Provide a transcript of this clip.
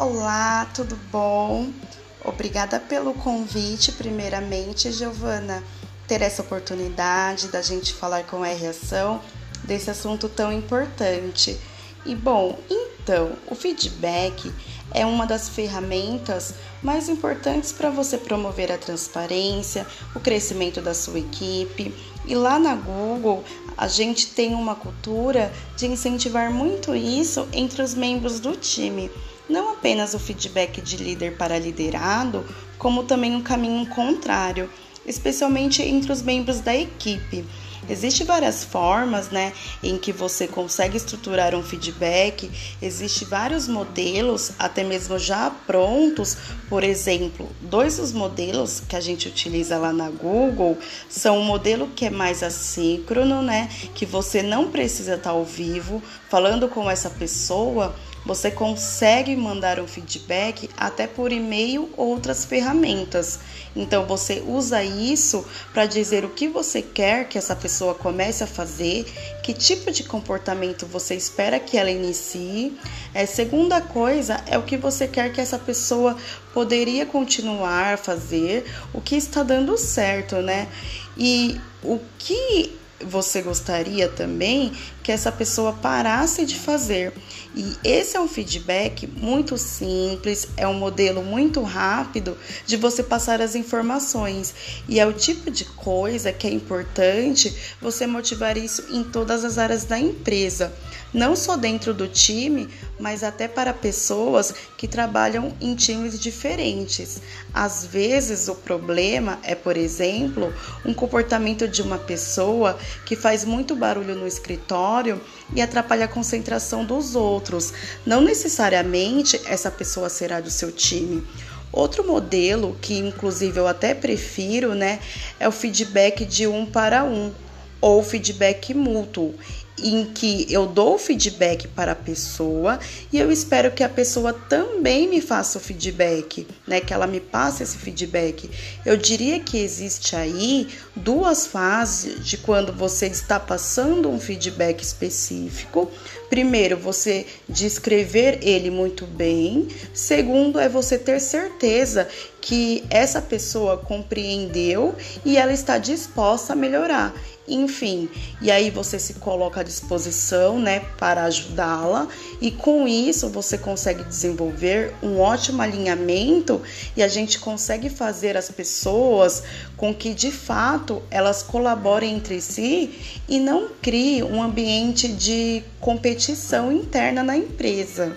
Olá, tudo bom? Obrigada pelo convite, primeiramente, Giovana, ter essa oportunidade da gente falar com a reação desse assunto tão importante. E bom, então, o feedback é uma das ferramentas mais importantes para você promover a transparência, o crescimento da sua equipe. E lá na Google, a gente tem uma cultura de incentivar muito isso entre os membros do time não apenas o feedback de líder para liderado, como também um caminho contrário, especialmente entre os membros da equipe. Existem várias formas, né, em que você consegue estruturar um feedback. Existem vários modelos, até mesmo já prontos. Por exemplo, dois dos modelos que a gente utiliza lá na Google são o um modelo que é mais assíncrono, né, que você não precisa estar ao vivo falando com essa pessoa você consegue mandar um feedback até por e-mail ou outras ferramentas. Então você usa isso para dizer o que você quer que essa pessoa comece a fazer, que tipo de comportamento você espera que ela inicie. É, segunda coisa é o que você quer que essa pessoa poderia continuar a fazer, o que está dando certo, né? E o que você gostaria também que essa pessoa parasse de fazer. E esse é um feedback muito simples, é um modelo muito rápido de você passar as informações. E é o tipo de coisa que é importante você motivar isso em todas as áreas da empresa, não só dentro do time, mas até para pessoas que trabalham em times diferentes. Às vezes o problema é, por exemplo, um comportamento de uma pessoa que faz muito barulho no escritório e atrapalha a concentração dos outros. Não necessariamente essa pessoa será do seu time. Outro modelo que inclusive eu até prefiro, né, é o feedback de um para um ou feedback mútuo em que eu dou feedback para a pessoa e eu espero que a pessoa também me faça o feedback, né? Que ela me passe esse feedback. Eu diria que existe aí duas fases de quando você está passando um feedback específico. Primeiro, você descrever ele muito bem. Segundo, é você ter certeza que essa pessoa compreendeu e ela está disposta a melhorar enfim. E aí você se coloca à disposição, né, para ajudá-la, e com isso você consegue desenvolver um ótimo alinhamento e a gente consegue fazer as pessoas com que de fato elas colaborem entre si e não crie um ambiente de competição interna na empresa.